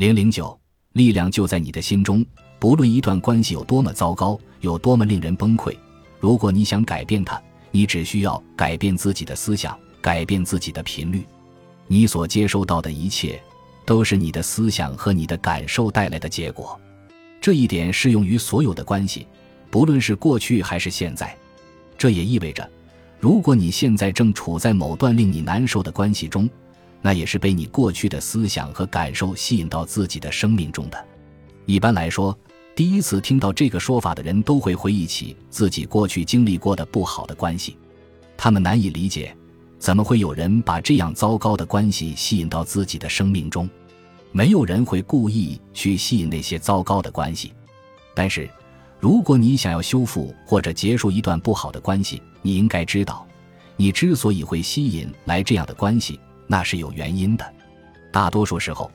零零九，力量就在你的心中。不论一段关系有多么糟糕，有多么令人崩溃，如果你想改变它，你只需要改变自己的思想，改变自己的频率。你所接收到的一切，都是你的思想和你的感受带来的结果。这一点适用于所有的关系，不论是过去还是现在。这也意味着，如果你现在正处在某段令你难受的关系中，那也是被你过去的思想和感受吸引到自己的生命中的。一般来说。第一次听到这个说法的人都会回忆起自己过去经历过的不好的关系，他们难以理解，怎么会有人把这样糟糕的关系吸引到自己的生命中？没有人会故意去吸引那些糟糕的关系。但是，如果你想要修复或者结束一段不好的关系，你应该知道，你之所以会吸引来这样的关系，那是有原因的。大多数时候，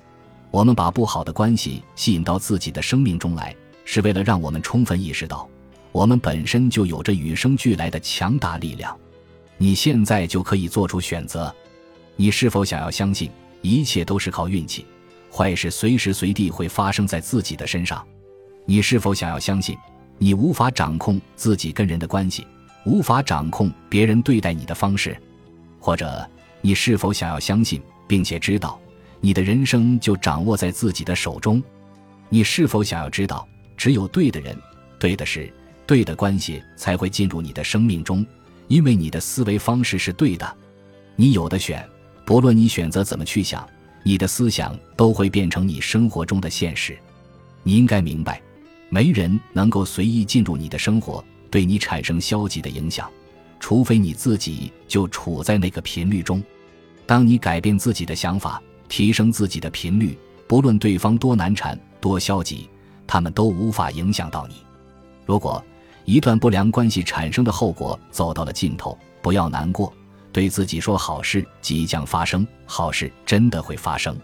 我们把不好的关系吸引到自己的生命中来。是为了让我们充分意识到，我们本身就有着与生俱来的强大力量。你现在就可以做出选择：你是否想要相信一切都是靠运气，坏事随时随地会发生在自己的身上？你是否想要相信你无法掌控自己跟人的关系，无法掌控别人对待你的方式？或者，你是否想要相信并且知道你的人生就掌握在自己的手中？你是否想要知道？只有对的人、对的事、对的关系才会进入你的生命中，因为你的思维方式是对的。你有的选，不论你选择怎么去想，你的思想都会变成你生活中的现实。你应该明白，没人能够随意进入你的生活，对你产生消极的影响，除非你自己就处在那个频率中。当你改变自己的想法，提升自己的频率，不论对方多难缠、多消极。他们都无法影响到你。如果一段不良关系产生的后果走到了尽头，不要难过，对自己说：好事即将发生，好事真的会发生。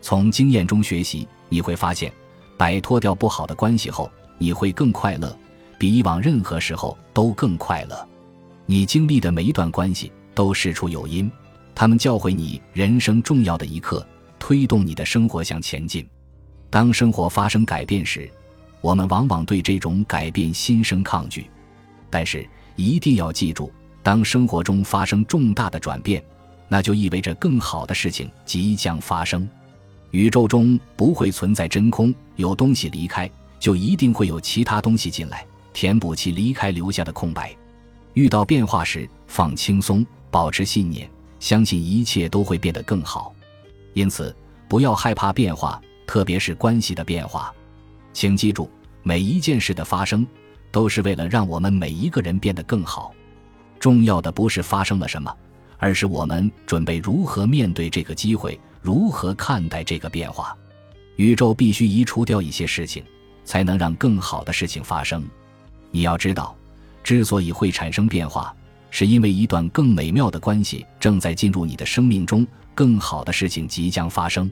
从经验中学习，你会发现，摆脱掉不好的关系后，你会更快乐，比以往任何时候都更快乐。你经历的每一段关系都事出有因，他们教会你人生重要的一课，推动你的生活向前进。当生活发生改变时，我们往往对这种改变心生抗拒。但是一定要记住，当生活中发生重大的转变，那就意味着更好的事情即将发生。宇宙中不会存在真空，有东西离开，就一定会有其他东西进来，填补其离开留下的空白。遇到变化时，放轻松，保持信念，相信一切都会变得更好。因此，不要害怕变化。特别是关系的变化，请记住，每一件事的发生，都是为了让我们每一个人变得更好。重要的不是发生了什么，而是我们准备如何面对这个机会，如何看待这个变化。宇宙必须移除掉一些事情，才能让更好的事情发生。你要知道，之所以会产生变化，是因为一段更美妙的关系正在进入你的生命中，更好的事情即将发生。